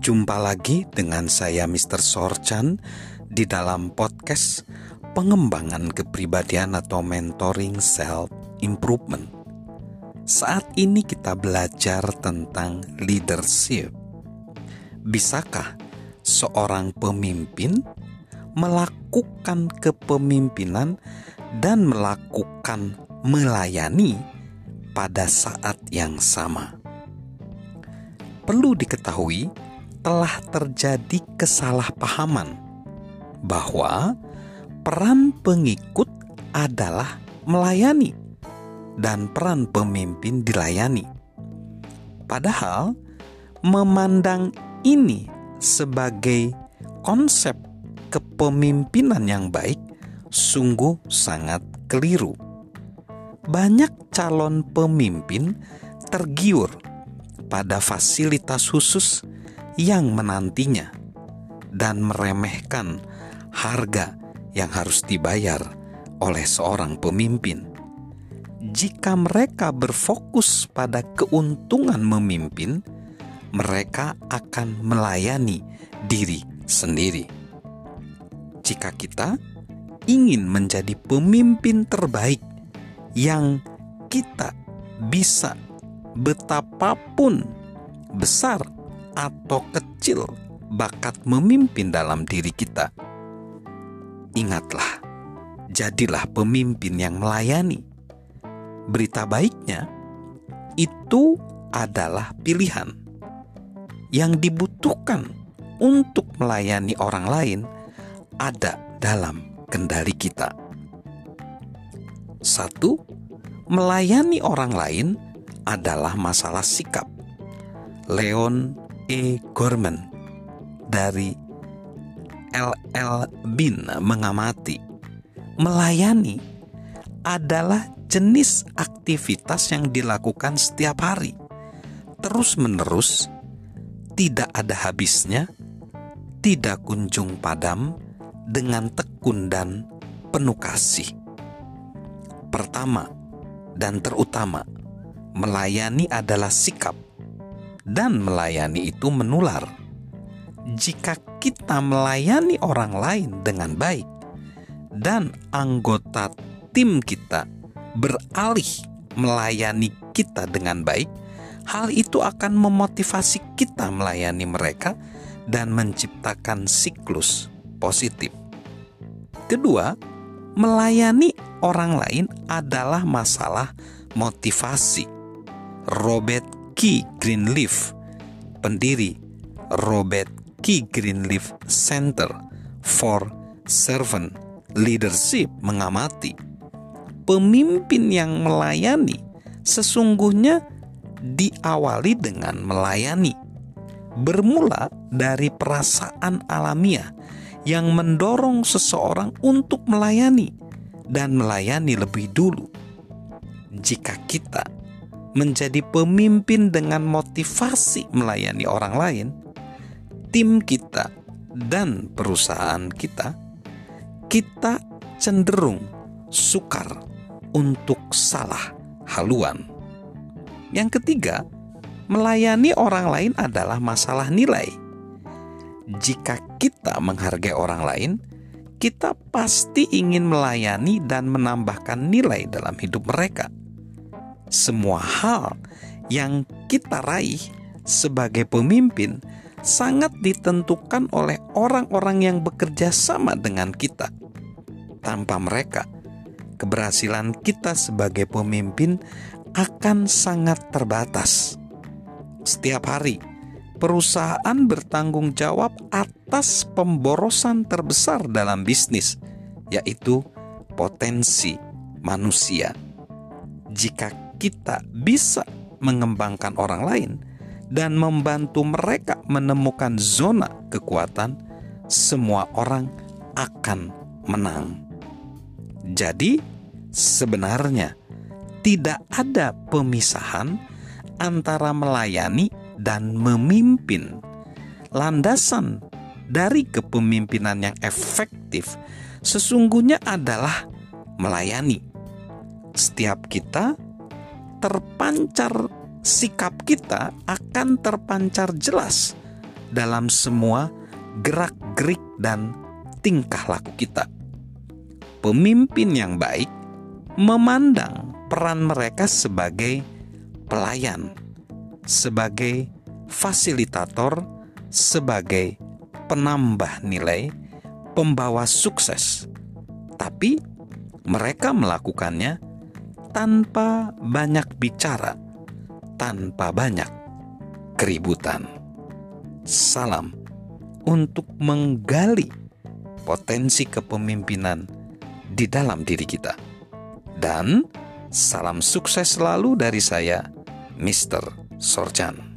Jumpa lagi dengan saya Mr. Sorchan di dalam podcast pengembangan kepribadian atau mentoring self improvement. Saat ini kita belajar tentang leadership. Bisakah seorang pemimpin melakukan kepemimpinan dan melakukan melayani pada saat yang sama? Perlu diketahui, telah terjadi kesalahpahaman bahwa peran pengikut adalah melayani dan peran pemimpin dilayani. Padahal memandang ini sebagai konsep kepemimpinan yang baik sungguh sangat keliru. Banyak calon pemimpin tergiur pada fasilitas khusus yang menantinya dan meremehkan harga yang harus dibayar oleh seorang pemimpin. Jika mereka berfokus pada keuntungan memimpin, mereka akan melayani diri sendiri. Jika kita ingin menjadi pemimpin terbaik yang kita bisa betapapun besar atau kecil bakat memimpin dalam diri kita. Ingatlah, jadilah pemimpin yang melayani. Berita baiknya, itu adalah pilihan yang dibutuhkan untuk melayani orang lain ada dalam kendali kita. Satu, melayani orang lain adalah masalah sikap. Leon E. Gorman dari LL Bin mengamati melayani adalah jenis aktivitas yang dilakukan setiap hari terus-menerus tidak ada habisnya tidak kunjung padam dengan tekun dan penuh kasih pertama dan terutama melayani adalah sikap dan melayani itu menular. Jika kita melayani orang lain dengan baik dan anggota tim kita beralih melayani kita dengan baik, hal itu akan memotivasi kita melayani mereka dan menciptakan siklus positif. Kedua, melayani orang lain adalah masalah motivasi. Robert Key Greenleaf, pendiri Robert Key Greenleaf Center for Servant Leadership mengamati pemimpin yang melayani sesungguhnya diawali dengan melayani bermula dari perasaan alamiah yang mendorong seseorang untuk melayani dan melayani lebih dulu. Jika kita menjadi pemimpin dengan motivasi melayani orang lain, tim kita dan perusahaan kita, kita cenderung sukar untuk salah haluan. Yang ketiga, melayani orang lain adalah masalah nilai. Jika kita menghargai orang lain, kita pasti ingin melayani dan menambahkan nilai dalam hidup mereka semua hal yang kita raih sebagai pemimpin sangat ditentukan oleh orang-orang yang bekerja sama dengan kita. Tanpa mereka, keberhasilan kita sebagai pemimpin akan sangat terbatas. Setiap hari, perusahaan bertanggung jawab atas pemborosan terbesar dalam bisnis, yaitu potensi manusia. Jika kita bisa mengembangkan orang lain dan membantu mereka menemukan zona kekuatan, semua orang akan menang. Jadi, sebenarnya tidak ada pemisahan antara melayani dan memimpin. Landasan dari kepemimpinan yang efektif sesungguhnya adalah melayani. Setiap kita terpancar sikap kita akan terpancar jelas dalam semua gerak-gerik dan tingkah laku kita. Pemimpin yang baik memandang peran mereka sebagai pelayan, sebagai fasilitator, sebagai penambah nilai, pembawa sukses. Tapi mereka melakukannya tanpa banyak bicara, tanpa banyak keributan. Salam untuk menggali potensi kepemimpinan di dalam diri kita. Dan salam sukses selalu dari saya, Mr. Sorjan.